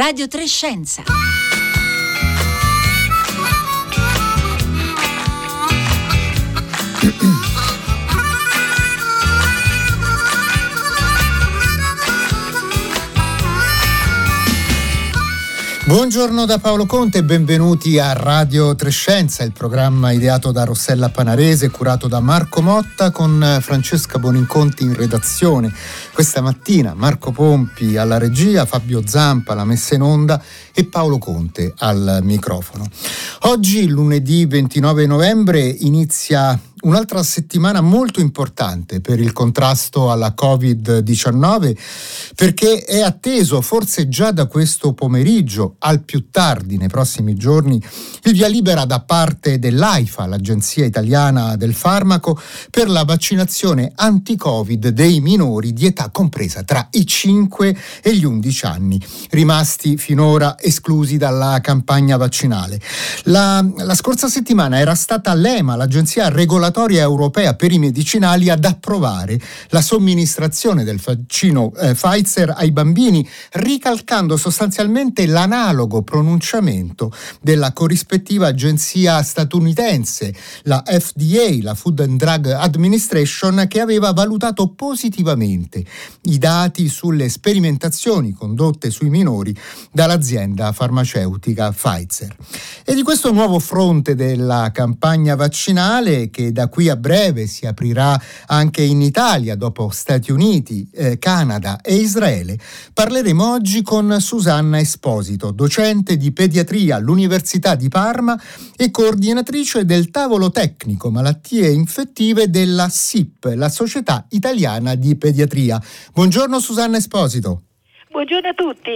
Radio Trescenza. Buongiorno da Paolo Conte e benvenuti a Radio Trescenza, il programma ideato da Rossella Panarese, curato da Marco Motta con Francesca Boninconti in redazione. Questa mattina Marco Pompi alla regia, Fabio Zampa alla messa in onda e Paolo Conte al microfono. Oggi, lunedì 29 novembre, inizia un'altra settimana molto importante per il contrasto alla Covid-19 perché è atteso, forse già da questo pomeriggio, al più tardi nei prossimi giorni, il via libera da parte dell'AIFA, l'Agenzia Italiana del Farmaco, per la vaccinazione anti-Covid dei minori di età compresa tra i 5 e gli 11 anni, rimasti finora esclusi dalla campagna vaccinale. La, la scorsa settimana era stata l'EMA, l'Agenzia Regolatoria europea per i medicinali ad approvare la somministrazione del vaccino eh, Pfizer ai bambini, ricalcando sostanzialmente l'analogo pronunciamento della corrispettiva agenzia statunitense, la FDA, la Food and Drug Administration, che aveva valutato positivamente i dati sulle sperimentazioni condotte sui minori dall'azienda farmaceutica Pfizer. E di questo nuovo fronte della campagna vaccinale che da qui a breve si aprirà anche in Italia dopo Stati Uniti, eh, Canada e Israele, parleremo oggi con Susanna Esposito, docente di pediatria all'Università di Parma e coordinatrice del tavolo tecnico malattie infettive della SIP, la Società Italiana di Pediatria. Buongiorno Susanna Esposito. Buongiorno a tutti.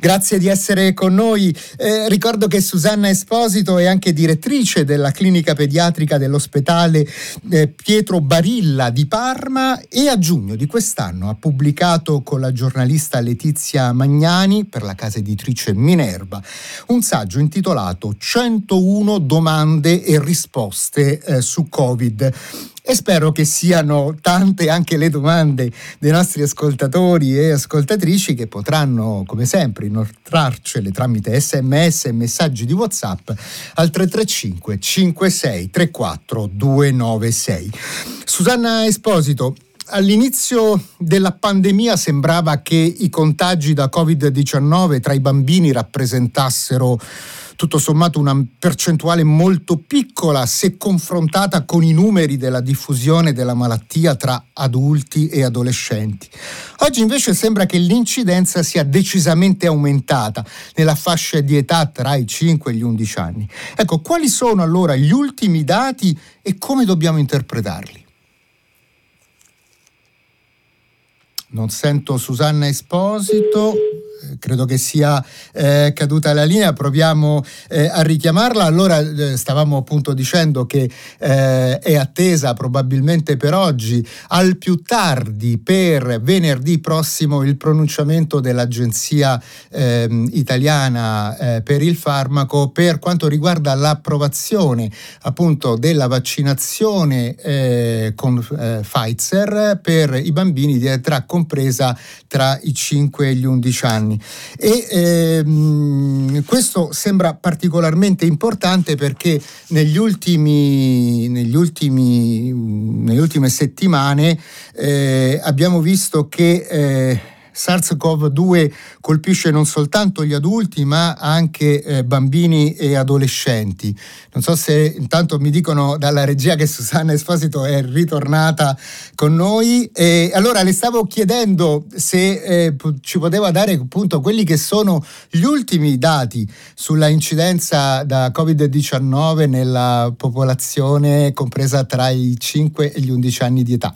Grazie di essere con noi. Eh, ricordo che Susanna Esposito è anche direttrice della clinica pediatrica dell'ospedale eh, Pietro Barilla di Parma e a giugno di quest'anno ha pubblicato con la giornalista Letizia Magnani per la casa editrice Minerva un saggio intitolato 101 domande e risposte eh, su Covid e spero che siano tante anche le domande dei nostri ascoltatori e ascoltatrici che potranno, come sempre, inoltrarcele tramite sms e messaggi di WhatsApp al 335 56 34 296. Susanna Esposito, all'inizio della pandemia sembrava che i contagi da Covid-19 tra i bambini rappresentassero tutto sommato una percentuale molto piccola se confrontata con i numeri della diffusione della malattia tra adulti e adolescenti. Oggi invece sembra che l'incidenza sia decisamente aumentata nella fascia di età tra i 5 e gli 11 anni. Ecco, quali sono allora gli ultimi dati e come dobbiamo interpretarli? Non sento Susanna Esposito credo che sia eh, caduta la linea, proviamo eh, a richiamarla. Allora eh, stavamo appunto dicendo che eh, è attesa probabilmente per oggi, al più tardi per venerdì prossimo, il pronunciamento dell'Agenzia ehm, italiana eh, per il farmaco per quanto riguarda l'approvazione appunto della vaccinazione con Pfizer per i bambini di età compresa tra i 5 e gli 11 anni anni. E ehm, questo sembra particolarmente importante perché negli ultimi, negli ultimi, nelle ultime settimane eh, abbiamo visto che eh, SARS-CoV-2 colpisce non soltanto gli adulti ma anche eh, bambini e adolescenti. Non so se intanto mi dicono dalla regia che Susanna Esposito è ritornata con noi e allora le stavo chiedendo se eh, ci poteva dare appunto quelli che sono gli ultimi dati sulla incidenza da Covid-19 nella popolazione compresa tra i 5 e gli 11 anni di età.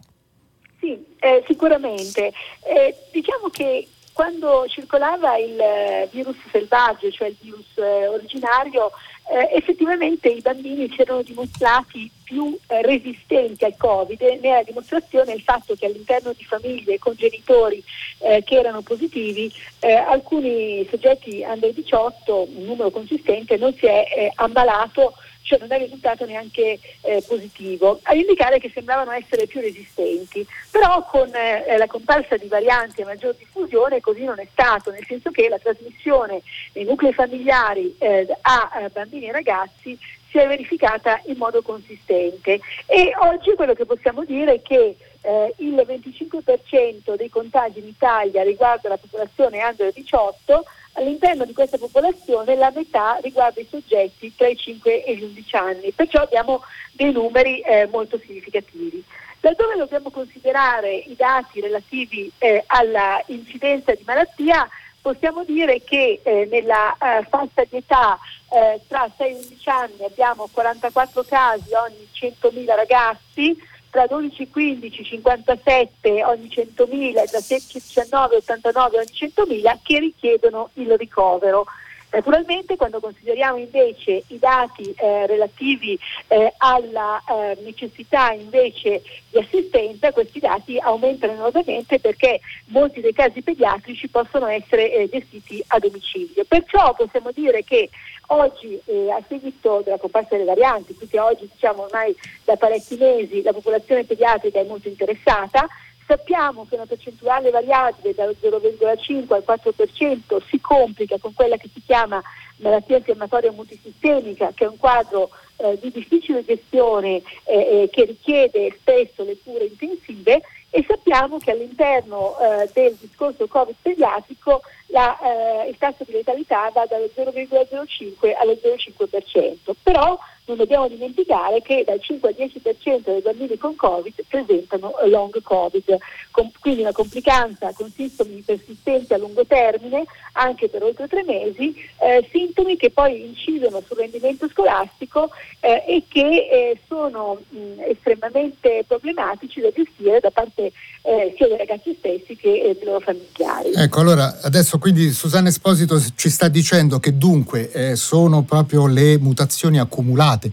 Eh, sicuramente. Eh, diciamo che quando circolava il eh, virus selvaggio, cioè il virus eh, originario, eh, effettivamente i bambini si erano dimostrati più eh, resistenti al Covid, ne è dimostrazione il fatto che all'interno di famiglie con genitori che erano positivi, alcuni soggetti under 18, un numero consistente, non si è ammalato cioè non è risultato neanche eh, positivo, a indicare che sembravano essere più resistenti. Però con eh, la comparsa di varianti e maggior diffusione così non è stato, nel senso che la trasmissione nei nuclei familiari eh, a eh, bambini e ragazzi si è verificata in modo consistente e oggi quello che possiamo dire è che eh, il 25% dei contagi in Italia riguarda la popolazione under 18, all'interno di questa popolazione la metà riguarda i soggetti tra i 5 e gli 11 anni, perciò abbiamo dei numeri eh, molto significativi. Laddove dobbiamo considerare i dati relativi eh, alla di malattia, possiamo dire che eh, nella eh, fascia di età eh, tra 6 e 11 anni abbiamo 44 casi ogni 100.000 ragazzi, tra 12 e 15 57 ogni 100.000 tra 16 e 19 89 ogni 100.000 che richiedono il ricovero. Naturalmente quando consideriamo invece i dati eh, relativi eh, alla eh, necessità invece di assistenza, questi dati aumentano enormemente perché molti dei casi pediatrici possono essere eh, gestiti a domicilio. Perciò possiamo dire che oggi eh, a seguito della comparsa delle varianti, quindi oggi diciamo ormai da parecchi mesi la popolazione pediatrica è molto interessata, Sappiamo che una percentuale variabile dallo 0,5 al 4% si complica con quella che si chiama malattia infiammatoria multisistemica, che è un quadro eh, di difficile gestione eh, eh, che richiede spesso le cure intensive e sappiamo che all'interno eh, del discorso Covid pediatrico la, eh, il tasso di letalità va dallo 0,05 allo 0,5%, però non dobbiamo dimenticare che dal 5 al 10% dei bambini con Covid presentano long Covid, com- quindi una complicanza con sintomi persistenti a lungo termine, anche per oltre tre mesi, eh, sintomi che poi incidono sul rendimento scolastico eh, e che eh, sono mh, estremamente problematici da gestire da parte eh, sia dei ragazzi stessi che eh, dei loro familiari. Ecco, allora adesso quindi Susanna Esposito ci sta dicendo che dunque eh, sono proprio le mutazioni accumulate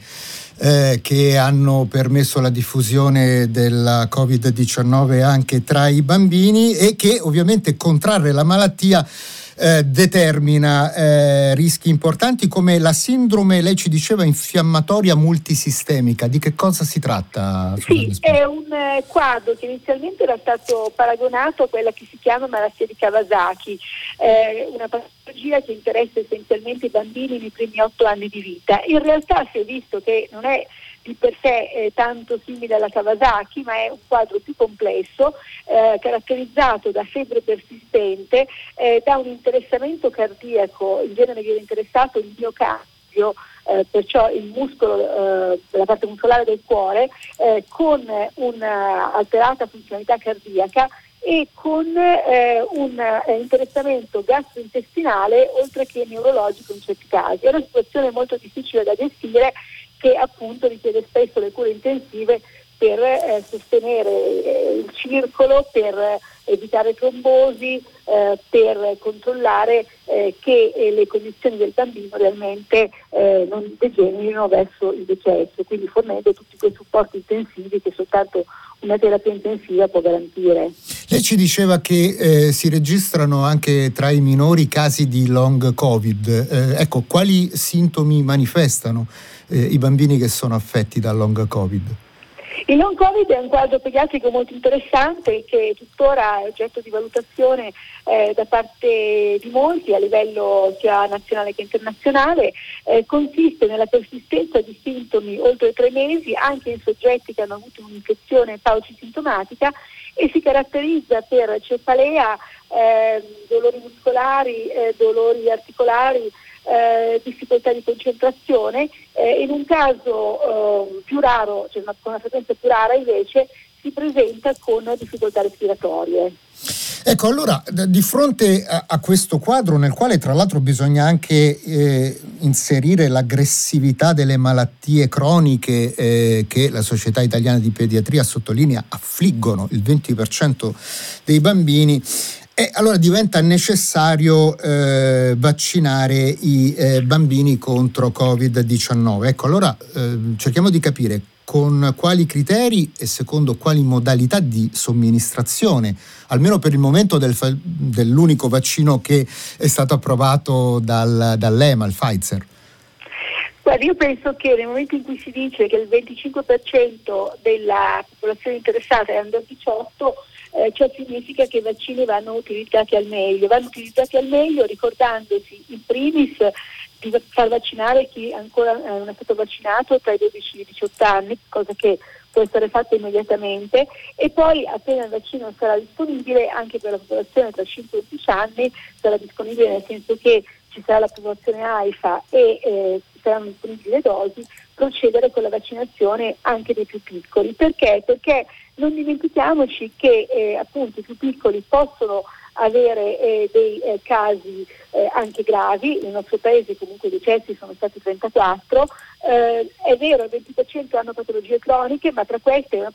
eh, che hanno permesso la diffusione della Covid-19 anche tra i bambini e che ovviamente contrarre la malattia eh, determina eh, rischi importanti come la sindrome, lei ci diceva, infiammatoria multisistemica. Di che cosa si tratta? Sì, è un eh, quadro che inizialmente era stato paragonato a quella che si chiama malattia di Kawasaki, eh, una patologia che interessa essenzialmente i bambini nei primi otto anni di vita. In realtà si è visto che non è di per sé tanto simile alla Kawasaki, ma è un quadro più complesso, eh, caratterizzato da febbre persistente, eh, da un interessamento cardiaco, in genere viene interessato il miocardio, eh, perciò il muscolo, eh, la parte muscolare del cuore, eh, con un'alterata funzionalità cardiaca e con eh, un eh, interessamento gastrointestinale oltre che neurologico in certi casi. È una situazione molto difficile da gestire che appunto richiede spesso le cure intensive per eh, sostenere eh, il circolo, per eh, evitare trombosi, eh, per controllare eh, che eh, le condizioni del bambino realmente non degenerino verso il decesso, quindi fornendo tutti quei supporti intensivi che soltanto una terapia intensiva può garantire. Lei ci diceva che si registrano anche tra i minori casi di long covid. ecco, quali sintomi manifestano? Eh, i bambini che sono affetti da long covid? Il long Covid è un quadro pediatrico molto interessante che tuttora è oggetto di valutazione eh, da parte di molti a livello sia nazionale che internazionale. Eh, consiste nella persistenza di sintomi oltre tre mesi anche in soggetti che hanno avuto un'infezione paucisintomatica e si caratterizza per cefalea, eh, dolori muscolari, dolori articolari, eh, difficoltà di concentrazione, eh, in un caso eh, più raro, cioè una, con una frequenza più rara invece, si presenta con difficoltà respiratorie. Ecco, allora, di fronte a, a, questo quadro, nel quale tra l'altro bisogna anche eh, inserire l'aggressività delle malattie croniche eh, che la Società Italiana di Pediatria sottolinea affliggono il 20% dei bambini, e allora diventa necessario eh, vaccinare i eh, bambini contro Covid-19. Ecco, allora eh, cerchiamo di capire con quali criteri e secondo quali modalità di somministrazione, almeno per il momento del, dell'unico vaccino che è stato approvato dal, dall'EMA, il Pfizer. Guarda, io penso che nel momento in cui si dice che il 25% della popolazione interessata è under 18, eh, ciò significa che i vaccini vanno utilizzati al meglio. Vanno utilizzati al meglio ricordandosi in primis di far vaccinare chi ancora eh, non è stato vaccinato tra i 12 e i 18 anni, cosa che può essere fatta immediatamente e poi appena il vaccino sarà disponibile anche per la popolazione tra 5 e 11 anni sarà disponibile nel senso che ci sarà l'approvazione AIFA e eh, saranno disponibili le dosi, procedere con la vaccinazione anche dei più piccoli. Perché? Perché non dimentichiamoci che eh, appunto i più piccoli possono avere eh, dei eh, casi eh, anche gravi, nel nostro paese comunque i decessi sono stati 34, eh, è vero il 20% hanno patologie croniche, ma tra queste la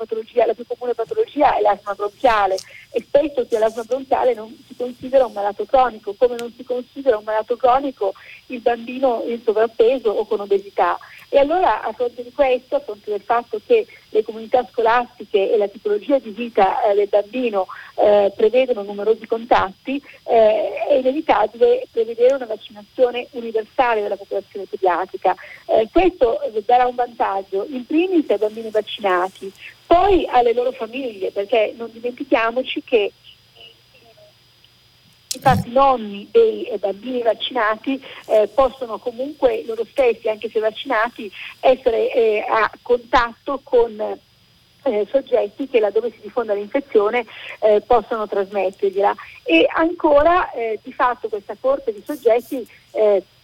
più comune patologia è l'asma bronchiale e spesso ha l'asma bronchiale non si considera un malato cronico, come non si considera un malato cronico il bambino in sovrappeso o con obesità. E allora a fronte di questo, a fronte del fatto che le comunità scolastiche e la tipologia di vita eh, del bambino eh, prevedono numerosi contatti, eh, è inevitabile prevedere una vaccinazione universale della popolazione pediatrica. Eh, questo darà un vantaggio in primis ai bambini vaccinati, poi alle loro famiglie, perché non dimentichiamoci che Infatti i nonni dei eh, bambini vaccinati eh, possono comunque loro stessi, anche se vaccinati, essere eh, a contatto con eh, soggetti che laddove si diffonda l'infezione eh, possono trasmettergliela. E ancora eh, di fatto questa corte di soggetti,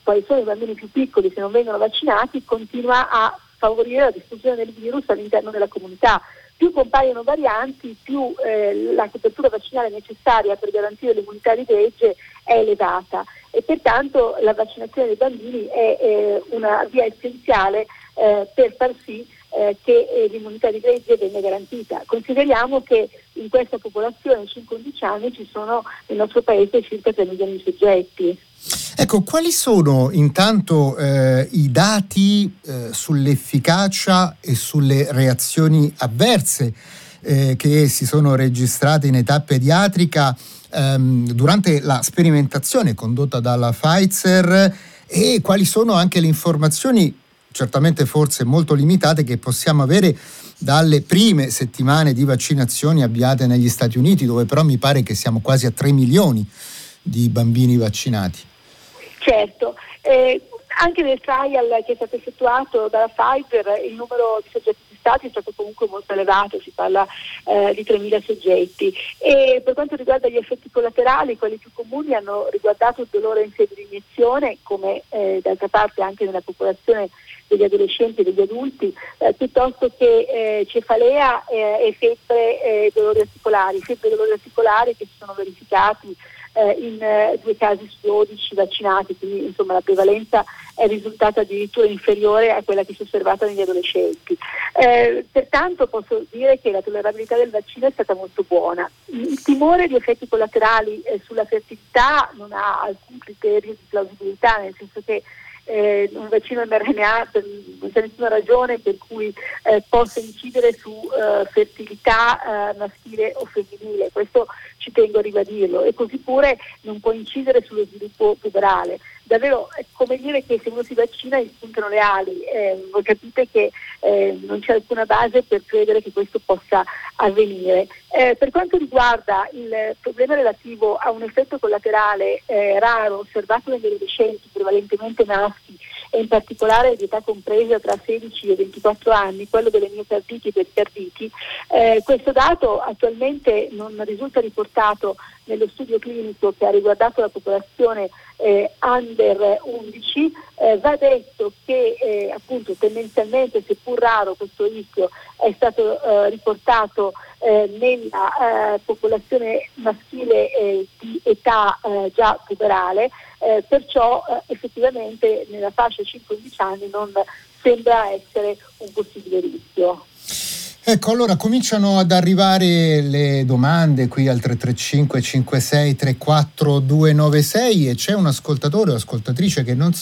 quali sono i bambini più piccoli se non vengono vaccinati, continua a favorire la diffusione del virus all'interno della comunità più compaiono varianti, più eh, la copertura vaccinale necessaria per garantire l'immunità di gregge è elevata e pertanto la vaccinazione dei bambini è eh, una via essenziale eh, per far sì eh, che eh, l'immunità di gregge venga garantita. Consideriamo che in questa popolazione 5-11 anni ci sono nel nostro paese circa 3 milioni di soggetti. Ecco, quali sono intanto eh, i dati eh, sull'efficacia e sulle reazioni avverse eh, che si sono registrate in età pediatrica ehm, durante la sperimentazione condotta dalla Pfizer e quali sono anche le informazioni, certamente forse molto limitate, che possiamo avere dalle prime settimane di vaccinazioni avviate negli Stati Uniti, dove però mi pare che siamo quasi a 3 milioni di bambini vaccinati. Certo, eh, anche nel trial che è stato effettuato dalla Pfizer il numero di soggetti testati è stato comunque molto elevato, si parla eh, di 3.000 soggetti. E per quanto riguarda gli effetti collaterali, quelli più comuni hanno riguardato il dolore in sede di iniezione, come eh, d'altra parte anche nella popolazione degli adolescenti e degli adulti, eh, piuttosto che eh, cefalea eh, e febbre e dolori articolari, febbre e dolori articolari che si sono verificati eh, in eh, due casi su 12 vaccinati, quindi insomma, la prevalenza è risultata addirittura inferiore a quella che si è osservata negli adolescenti. Eh, pertanto posso dire che la tollerabilità del vaccino è stata molto buona. Il timore di effetti collaterali eh, sulla fertilità non ha alcun criterio di plausibilità, nel senso che eh, un vaccino mRNA non c'è nessuna ragione per cui eh, possa incidere su eh, fertilità eh, maschile o femminile, questo ci tengo a ribadirlo, e così pure non può incidere sullo sviluppo puberale davvero è come dire che se uno si vaccina gli spuntano le ali, eh, voi capite che eh, non c'è alcuna base per credere che questo possa avvenire. Eh, per quanto riguarda il problema relativo a un effetto collaterale eh, raro osservato negli adolescenti, prevalentemente maschi, e in particolare di età compresa tra 16 e 24 anni, quello delle miocarditi e pericarditi, eh, questo dato attualmente non risulta riportato nello studio clinico che ha riguardato la popolazione eh, under 11, eh, va detto che eh, appunto tendenzialmente, seppur raro, questo rischio è stato eh, riportato eh, nella eh, popolazione maschile di età già puberale, perciò effettivamente nella fascia 5-11 anni non sembra essere un possibile rischio. Ecco, allora cominciano ad arrivare le domande qui al 335 56 34 296 e c'è un ascoltatore o ascoltatrice che non,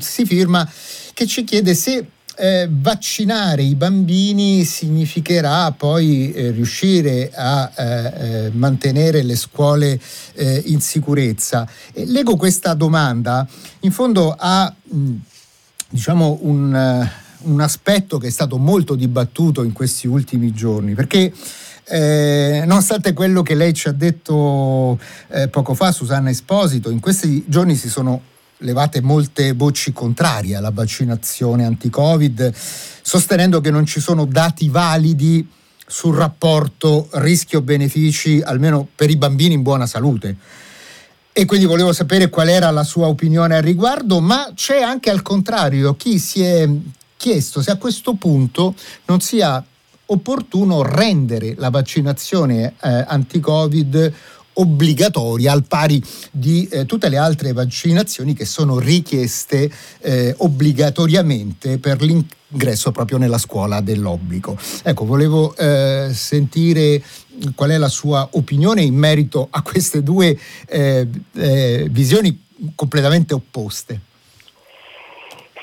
si firma che ci chiede se eh, vaccinare i bambini significherà poi eh, riuscire a eh, eh mantenere le scuole eh, in sicurezza. E leggo questa domanda in fondo a... Mh, diciamo, un, un aspetto che è stato molto dibattuto in questi ultimi giorni, perché eh, nonostante quello che lei ci ha detto eh, poco fa, Susanna Esposito, in questi giorni si sono levate molte voci contrarie alla vaccinazione anti-Covid, sostenendo che non ci sono dati validi sul rapporto rischio-benefici, almeno per i bambini in buona salute. E quindi volevo sapere qual era la sua opinione al riguardo, ma c'è anche al contrario chi si è chiesto se a questo punto non sia opportuno rendere la vaccinazione eh, anti-Covid obbligatoria al pari di eh, tutte le altre vaccinazioni che sono richieste eh, obbligatoriamente per l'ingresso proprio nella scuola dell'obbligo. Ecco, volevo eh, sentire qual è la sua opinione in merito a queste due eh, eh, visioni completamente opposte.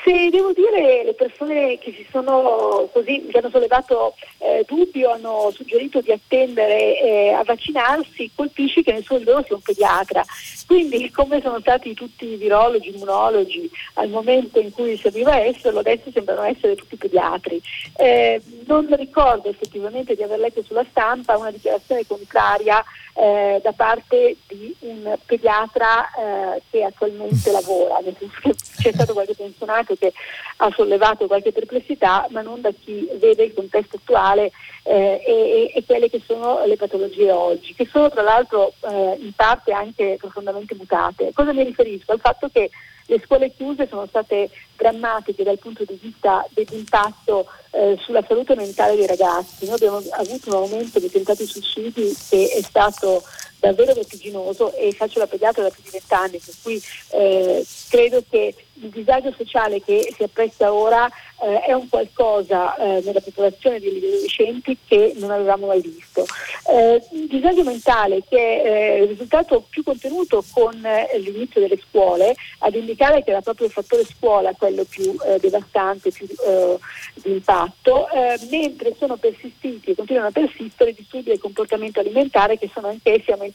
Se devo dire le persone che si sono così, che hanno sollevato eh, dubbi o hanno suggerito di attendere eh, a vaccinarsi, colpisce che nessuno di loro sia un pediatra. Quindi come sono stati tutti i virologi, immunologi al momento in cui serviva esserlo, adesso sembrano essere tutti pediatri. Eh, non ricordo effettivamente di aver letto sulla stampa una dichiarazione contraria eh, da parte di un pediatra eh, che attualmente lavora, nel senso che c'è stato qualche pensionato che ha sollevato qualche perplessità, ma non da chi vede il contesto attuale eh, e, e, quelle che sono le patologie oggi, che sono tra l'altro eh, in parte anche profondamente mutate. Cosa mi riferisco? Al fatto che le scuole chiuse sono state drammatiche dal punto di vista dell'impatto eh, sulla salute mentale dei ragazzi. Noi abbiamo avuto un aumento di tentati suicidi che è stato davvero vertiginoso e faccio la pediatra da più di vent'anni, per cui eh, credo che il disagio sociale che si appresta ora eh, è un qualcosa eh, nella popolazione degli adolescenti che non avevamo mai visto. Eh, il disagio mentale che è eh, il risultato più contenuto con eh, l'inizio delle scuole, ad indicare che era proprio il fattore scuola quello più devastante, più di impatto, mentre sono persistiti e continuano a persistere disturbi del comportamento alimentare che sono anch'essi aumentati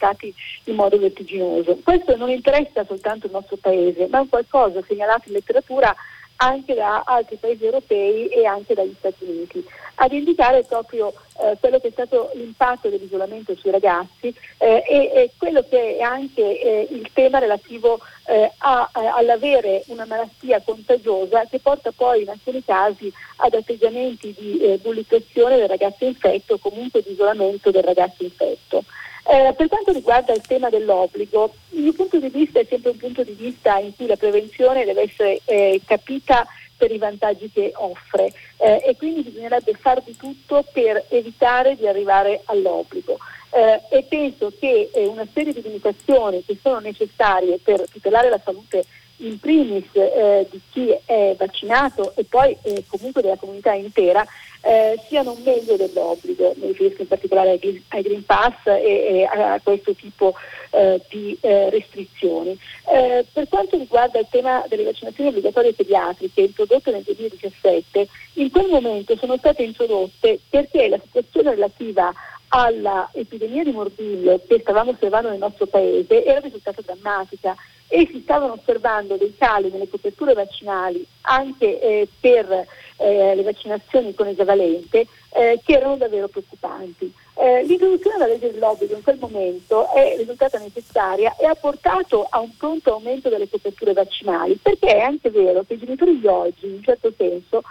in modo vertiginoso. Questo non interessa soltanto il nostro Paese, ma è un qualcosa segnalato in letteratura anche da altri paesi europei e anche dagli Stati Uniti, ad indicare proprio eh, quello che è stato l'impatto dell'isolamento sui ragazzi eh, e, e, quello che è anche eh, il tema relativo eh, a, eh, all'avere una malattia contagiosa che porta poi in alcuni casi ad atteggiamenti di eh, del ragazzo infetto o comunque di isolamento del ragazzo infetto. Eh, per quanto riguarda il tema dell'obbligo, il mio punto di vista è sempre un punto di vista in cui la prevenzione deve essere eh, capita per i vantaggi che offre eh, e quindi bisognerebbe fare di tutto per evitare di arrivare all'obbligo. Eh, e penso che eh, una serie di limitazioni che sono necessarie per tutelare la salute in primis eh, di chi è vaccinato e poi comunque della comunità intera eh, siano meglio dell'obbligo, mi riferisco in particolare ai, ai Green Pass e, e, a questo tipo eh, di eh, restrizioni. Eh, per quanto riguarda il tema delle vaccinazioni obbligatorie pediatriche introdotte nel 2017, in quel momento sono state introdotte perché la situazione relativa all'epidemia di morbillo che stavamo osservando nel nostro paese era risultata drammatica e si stavano osservando dei cali nelle coperture vaccinali anche eh, per eh, le vaccinazioni con esavalente eh, che erano davvero preoccupanti. Eh, l'introduzione della legge dell'obbligo in quel momento è risultata necessaria e ha portato a un pronto aumento delle coperture vaccinali, perché è anche vero che i genitori di oggi, in un certo senso,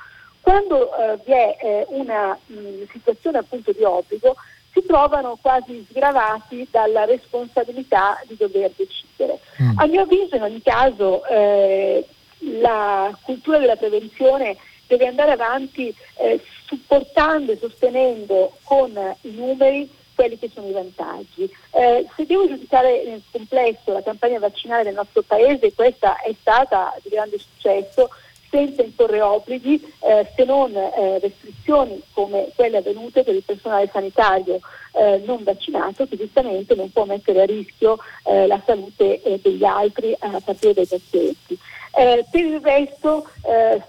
quando eh, vi è eh, una mh, situazione appunto di obbligo, si trovano quasi sgravati dalla responsabilità di dover decidere. Mm. A mio avviso, in ogni caso, eh, la cultura della prevenzione deve andare avanti eh, supportando e sostenendo con i numeri quelli che sono i vantaggi. Eh, se devo giudicare nel complesso la campagna vaccinale del nostro Paese, questa è stata di grande successo senza imporre obblighi eh, se non eh, restrizioni come quelle avvenute per il personale sanitario eh, non vaccinato che giustamente non può mettere a rischio eh, la salute eh, degli altri a partire dai pazienti. Eh, per il resto,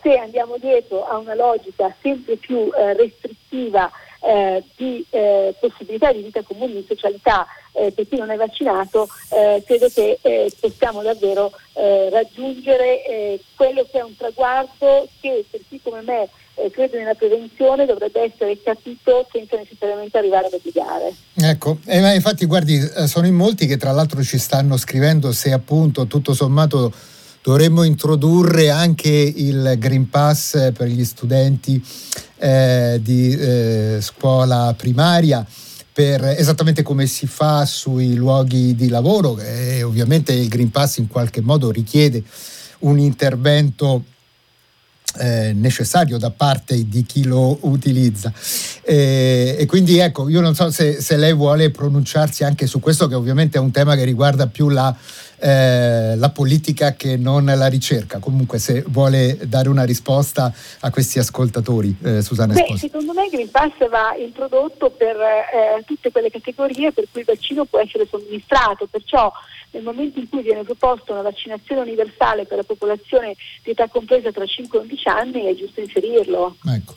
se andiamo dietro a una logica sempre più restrittiva eh, di eh, possibilità di vita comune, di socialità eh, per chi non è vaccinato, eh, credo che eh, possiamo davvero eh, raggiungere quello che è un traguardo che per chi come me crede nella prevenzione dovrebbe essere capito senza necessariamente arrivare ad obbligare. Ecco, eh, infatti guardi, sono in molti che tra l'altro ci stanno scrivendo se appunto tutto sommato dovremmo introdurre anche il Green Pass per gli studenti eh, di eh, scuola primaria. Per, esattamente come si fa sui luoghi di lavoro e ovviamente il Green Pass in qualche modo richiede un intervento eh, necessario da parte di chi lo utilizza. Eh, e quindi ecco, io non so se, se, lei vuole pronunciarsi anche su questo, che ovviamente è un tema che riguarda più la, eh, la politica che non la ricerca. Comunque, se vuole dare una risposta a questi ascoltatori, eh, Susanna Beh, Secondo me il Green Pass va introdotto per eh, tutte quelle categorie per cui il vaccino può essere somministrato, perciò nel momento in cui viene proposta una vaccinazione universale per la popolazione di età compresa tra 5 e 11 anni è giusto inserirlo. Ecco.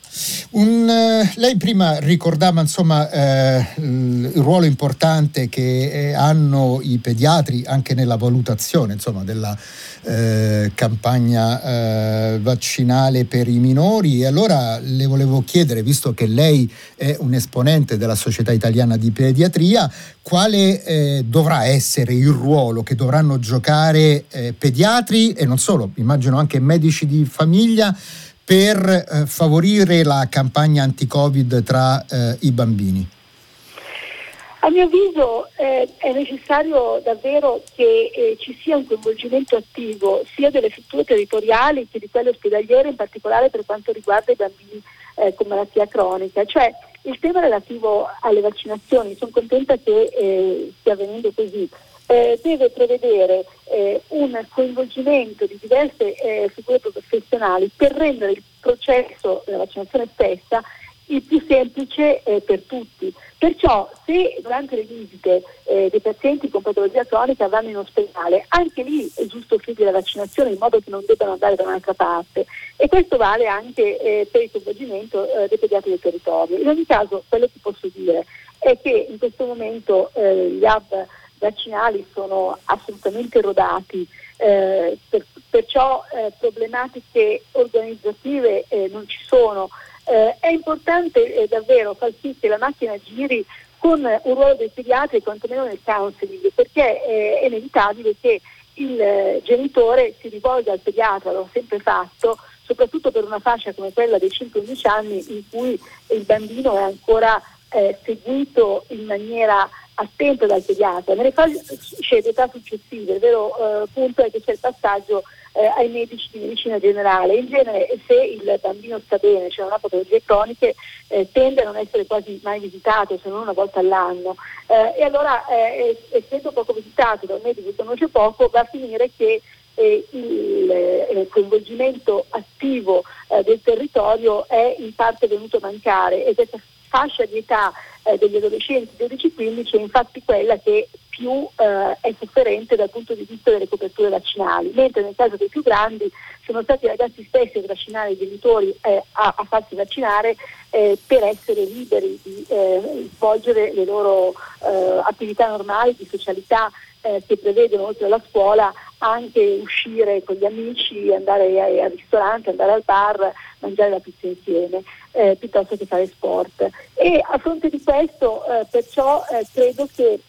Un, eh, lei prima ricordava insomma, eh, il ruolo importante che eh, hanno i pediatri anche nella valutazione insomma, della eh, campagna eh, vaccinale per i minori e allora le volevo chiedere, visto che lei è un esponente della Società Italiana di Pediatria, quale eh, dovrà essere il ruolo che dovranno giocare eh, pediatri e non solo, immagino anche medici di famiglia per eh, favorire la campagna anti-Covid tra i bambini? A mio avviso eh, è necessario davvero che eh, ci sia un coinvolgimento attivo sia delle strutture territoriali che di quelle ospedaliere, in particolare per quanto riguarda i bambini eh, con malattia cronica. Cioè, il tema relativo alle vaccinazioni, sono contenta che eh, stia avvenendo così, eh, deve prevedere eh, un coinvolgimento di diverse figure professionali per rendere il processo della vaccinazione stessa il più semplice eh, per tutti. Perciò se durante le visite eh, dei pazienti con patologia cronica vanno in ospedale, anche lì è giusto offrire la vaccinazione in modo che non debbano andare da un'altra parte e questo vale anche eh, per il coinvolgimento eh, dei pediatri del territorio. In ogni caso quello che posso dire è che in questo momento eh, gli hub vaccinali sono assolutamente rodati, eh, per, perciò problematiche organizzative non ci sono eh, è importante eh, davvero far sì che la macchina giri con un ruolo dei pediatri quantomeno nel counseling, perché eh, è inevitabile che il eh, genitore si rivolga al pediatra, l'ho sempre fatto, soprattutto per una fascia come quella dei 5-11 anni in cui il bambino è ancora eh, seguito in maniera attenta dal pediatra. Nelle fasce di età successive, il vero eh, punto è che c'è il passaggio eh, ai medici di medicina generale. In genere se il bambino sta bene, cioè non ha patologie croniche, eh, tende a non essere quasi mai visitato se non una volta all'anno. Eh, e allora eh, essendo poco visitato da un medico che conosce poco, va a finire che eh, il, coinvolgimento attivo del territorio è in parte venuto a mancare e questa fascia di età degli adolescenti 12-15 è infatti quella che più eh, è sofferente dal punto di vista delle coperture vaccinali, mentre nel caso dei più grandi sono stati i ragazzi stessi a vaccinare i genitori eh, a, a, farsi vaccinare eh, per essere liberi di eh, svolgere le loro eh, attività normali di socialità eh, che prevedono oltre alla scuola anche uscire con gli amici, andare al ristorante, andare al bar, mangiare la pizza insieme, eh, piuttosto che fare sport. E a fronte di questo eh, perciò eh, credo che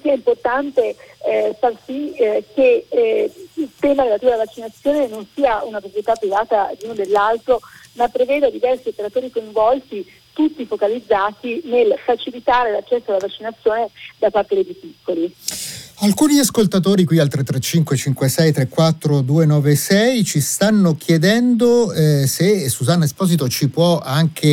sia importante eh, far sì eh, che eh, il tema relativo alla vaccinazione non sia una proprietà privata di uno dell'altro, ma preveda diversi operatori coinvolti, tutti focalizzati nel facilitare l'accesso alla vaccinazione da parte dei piccoli. Alcuni ascoltatori qui al 335 56 34 296 ci stanno chiedendo eh, se Susanna Esposito ci può anche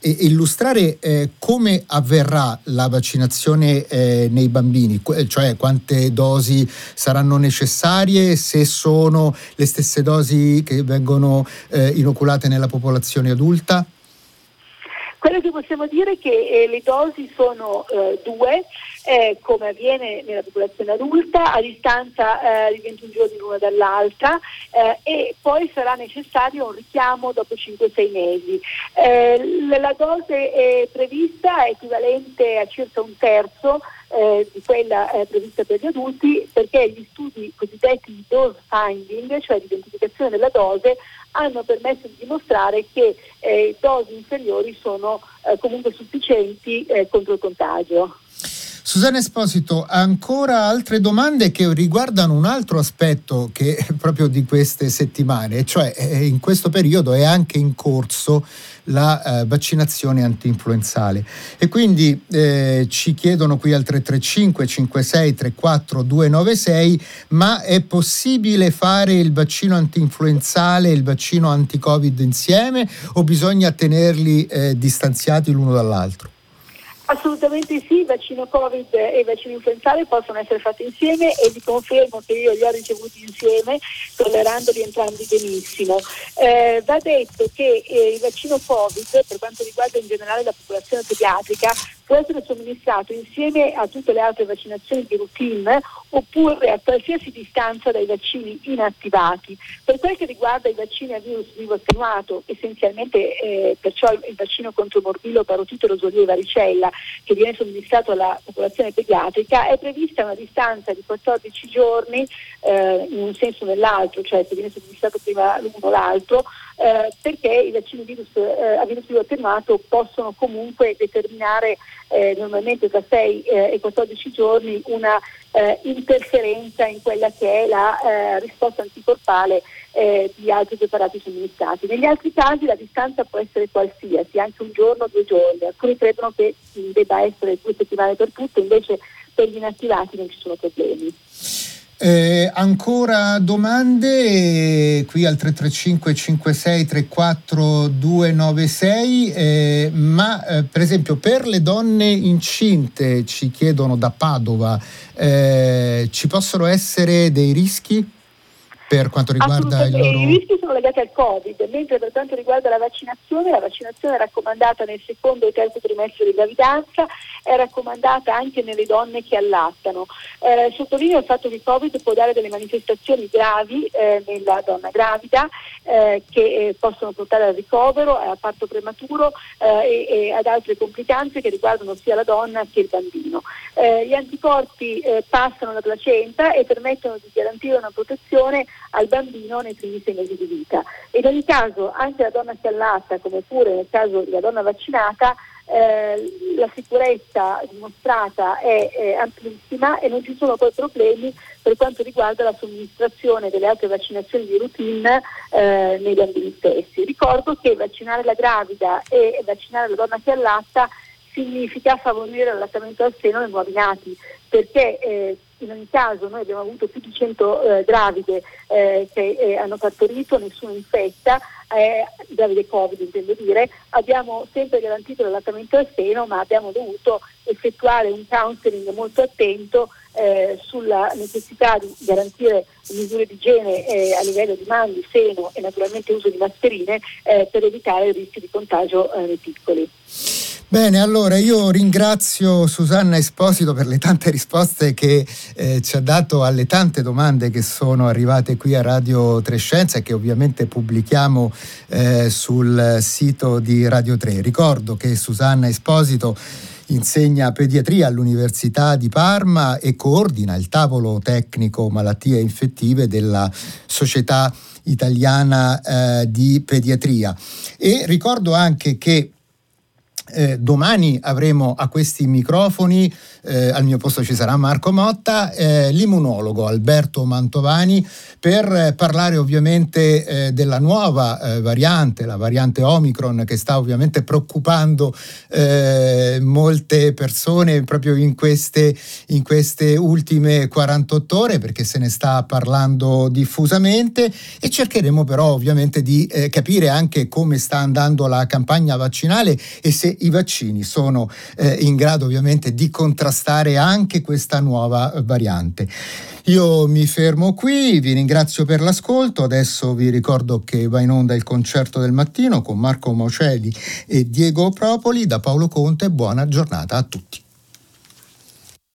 eh, illustrare eh, come avverrà la vaccinazione eh, nei bambini, cioè quante dosi saranno necessarie, se sono le stesse dosi che vengono eh, inoculate nella popolazione adulta. Quello che possiamo dire è che eh, le dosi sono eh, due, eh, come avviene nella popolazione adulta, a distanza eh, di 21 giorni l'una dall'altra eh, e poi sarà necessario un richiamo dopo 5-6 mesi. Eh, la dose prevista è equivalente a circa un terzo eh, di quella eh, prevista per gli adulti perché gli studi cosiddetti di dose finding, cioè di identificazione della dose, hanno permesso di dimostrare che eh, dosi inferiori sono eh, comunque sufficienti eh, contro il contagio. Susanna Esposito, ancora altre domande che riguardano un altro aspetto che proprio di queste settimane, cioè eh, in questo periodo è anche in corso la eh, vaccinazione antinfluenzale e quindi eh, ci chiedono qui al 335 56 34 296 ma è possibile fare il vaccino antinfluenzale e il vaccino anti-covid insieme o bisogna tenerli eh, distanziati l'uno dall'altro? Assolutamente sì, vaccino Covid e vaccino influenzale possono essere fatti insieme e vi confermo che io li ho ricevuti insieme, tollerandoli entrambi benissimo. Eh, va detto che eh, il vaccino Covid, per quanto riguarda in generale la popolazione pediatrica, può essere somministrato insieme a tutte le altre vaccinazioni di routine oppure a qualsiasi distanza dai vaccini inattivati. Per quel che riguarda i vaccini a virus vivo attenuato, essenzialmente eh, perciò il, vaccino contro morbillo, parotite, rosolia e varicella che viene somministrato alla popolazione pediatrica, è prevista una distanza di 14 giorni eh, in un senso o nell'altro, cioè se viene somministrato prima l'uno o l'altro, eh, perché i vaccini virus, eh, a virus vivo attenuato possono comunque determinare eh, normalmente tra 6 eh, e 14 giorni una eh, interferenza in quella che è la risposta anticorpale di altri preparati somministrati. Negli altri casi la distanza può essere qualsiasi, anche un giorno o due giorni. Alcuni credono che debba essere due settimane per tutte, invece per gli inattivati non ci sono problemi. Eh, ancora domande qui al 335 56 34 296 eh, ma eh, per esempio per le donne incinte ci chiedono da Padova eh, ci possono essere dei rischi? Per quanto riguarda il loro... I rischi sono legati al Covid, mentre per quanto riguarda la vaccinazione, la vaccinazione è raccomandata nel secondo e terzo trimestre di gravidanza, è raccomandata anche nelle donne che allattano. Eh, sottolineo il fatto che il Covid può dare delle manifestazioni gravi eh, nella donna gravida eh, che eh, possono portare al ricovero, al parto prematuro eh, e, e, ad altre complicanze che riguardano sia la donna che il bambino. Eh, gli anticorpi passano la placenta e permettono di garantire una protezione al bambino nei primi sei mesi di vita. In ogni caso, anche la donna che allatta, come pure nel caso della donna vaccinata, eh, la sicurezza dimostrata è, è, amplissima e non ci sono poi problemi per quanto riguarda la somministrazione delle altre vaccinazioni di routine eh, nei bambini stessi. Ricordo che vaccinare la gravida e vaccinare la donna che allatta significa favorire l'allattamento al seno nei nuovi nati, perché eh, in ogni caso noi abbiamo avuto più di 100 eh, gravide eh, che eh, hanno partorito, nessuno infetta, eh, gravide Covid intendo dire, abbiamo sempre garantito l'allattamento al seno ma abbiamo dovuto effettuare un counseling molto attento eh, sulla necessità di garantire misure di igiene eh, a livello di mani, seno e naturalmente uso di mascherine per evitare il rischio di contagio nei piccoli. Bene, allora io ringrazio Susanna Esposito per le tante risposte che eh, ci ha dato alle tante domande che sono arrivate qui a Radio Trescenza e che ovviamente pubblichiamo eh, sul sito di Radio 3. Ricordo che Susanna Esposito insegna pediatria all'Università di Parma e coordina il tavolo tecnico malattie infettive della Società Italiana eh, di Pediatria. E ricordo anche che eh, domani avremo a questi microfoni, eh, al mio posto ci sarà Marco Motta, eh, l'immunologo Alberto Mantovani per parlare ovviamente eh, della nuova eh, variante, la variante Omicron che sta ovviamente preoccupando eh, molte persone proprio in queste, in queste ultime 48 ore perché se ne sta parlando diffusamente. E cercheremo però ovviamente di capire anche come sta andando la campagna vaccinale e se i vaccini sono eh, in grado ovviamente di contrastare anche questa nuova variante. Io mi fermo qui, vi ringrazio per l'ascolto, adesso vi ricordo che va in onda il concerto del mattino con Marco Moceli e Diego Propoli da Paolo Conte, buona giornata a tutti.